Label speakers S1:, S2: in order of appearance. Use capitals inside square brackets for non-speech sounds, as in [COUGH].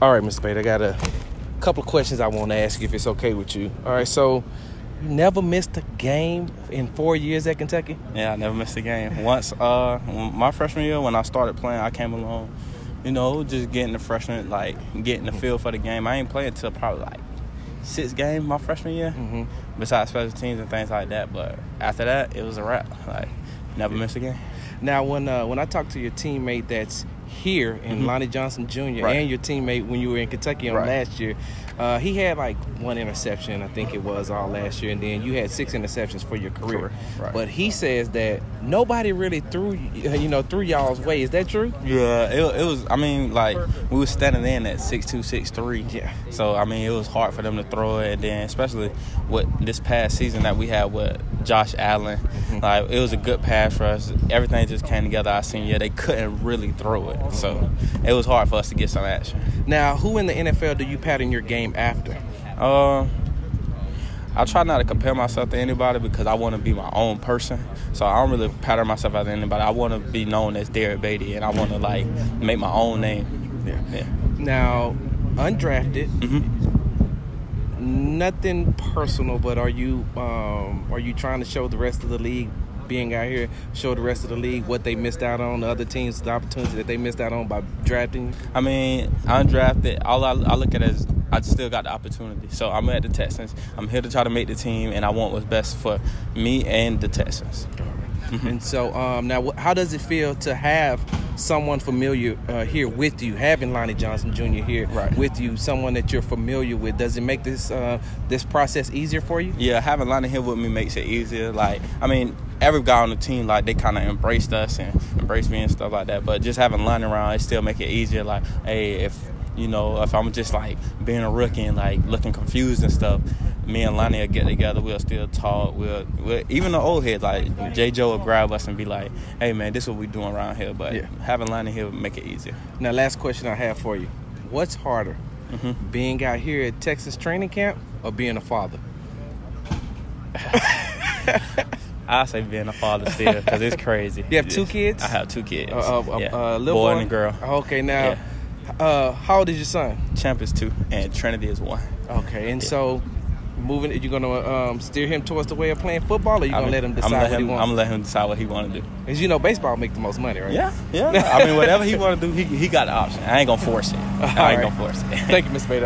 S1: All right, Mr. Spade, I got a couple of questions I want to ask you if it's okay with you. All right, so you never missed a game in four years at Kentucky?
S2: Yeah, I never missed a game. Once, uh, my freshman year when I started playing, I came along, you know, just getting the freshman, like getting the feel for the game. I ain't playing until probably like six games my freshman year,
S1: Mm-hmm.
S2: besides special teams and things like that. But after that, it was a wrap. Like, never missed a game.
S1: Now, when uh, when I talk to your teammate that's here in
S2: Mhm.
S1: Lonnie Johnson Jr.
S2: Right.
S1: and your teammate when you were in Kentucky on
S2: Right.
S1: last year, uh, he had like one interception, I think it was all last year, and then you had six interceptions for your career.
S2: Right.
S1: But he says that nobody really threw you know threw y'all's way. Is that true?
S2: Yeah, it, it was. I mean, like we were standing in at six two, six three.
S1: Yeah.
S2: So I mean, it was hard for them to throw it, and then especially with this past season that we had with Josh Allen, like it was a good pass for us. Everything just came together. Our senior year, they couldn't really throw it, so it was hard for us to get some action.
S1: Now, who in the NFL do you pattern your game after?
S2: Uh, I try not to compare myself to anybody because I want to be my own person. So I don't really pattern myself after anybody. I want to be known as Derrick Baity, and I want to like make my own name.
S1: Yeah.
S2: Yeah.
S1: Now, undrafted.
S2: hmm
S1: Nothing personal, but are you um, are you trying to show the rest of the league, being out here, show the rest of the league what they missed out on, the other teams, the opportunity that they missed out on by drafting?
S2: I mean, undrafted. All I, I look at it as I still got the opportunity. So I'm at the Texans. I'm here to try to make the team, and I want what's best for me and the Texans.
S1: And so um, now, how does it feel to have someone familiar uh, here with you, having Lonnie Johnson Jr. here
S2: Right.
S1: with you, someone that you're familiar with? Does it make this uh, this process easier for you?
S2: Yeah, having Lonnie here with me makes it easier. Like, I mean, every guy on the team, like, they kind of embraced us and embraced me and stuff like that. But just having Lonnie around, it still make it easier. Like, hey, if you know, if I'm just like being a rookie and like looking confused and stuff, me and Lonnie will get together. We'll still talk. We'll, we'll even the old heads like J. Joe will grab us and be like, "Hey, man, this is what we doing around here." But
S1: Yeah.
S2: having Lonnie here would make it easier.
S1: Now, last question I have for you: What's harder,
S2: Mhm.
S1: being out here at Texas training camp or being a father? [LAUGHS]
S2: I say being a father still because it's crazy.
S1: You have two kids?
S2: I have two kids.
S1: Uh, uh, uh,
S2: yeah.
S1: uh, little
S2: boy,
S1: boy
S2: and a girl.
S1: Okay, now, uh, how old is your son?
S2: Champ is two, and Trinity is one.
S1: Okay, and
S2: Yeah.
S1: so moving, you're gonna um, steer him towards the way of playing football, or you gonna
S2: I'm-
S1: let him decide
S2: let
S1: what he
S2: him, I'm gonna let him decide what he want to do.
S1: Because you know, baseball make the most money, right?
S2: Yeah, yeah. [LAUGHS] I mean, whatever he want to do, he he got the option. I ain't gonna force it. I ain't
S1: right.
S2: gonna force it.
S1: Thank you, Miss Baity.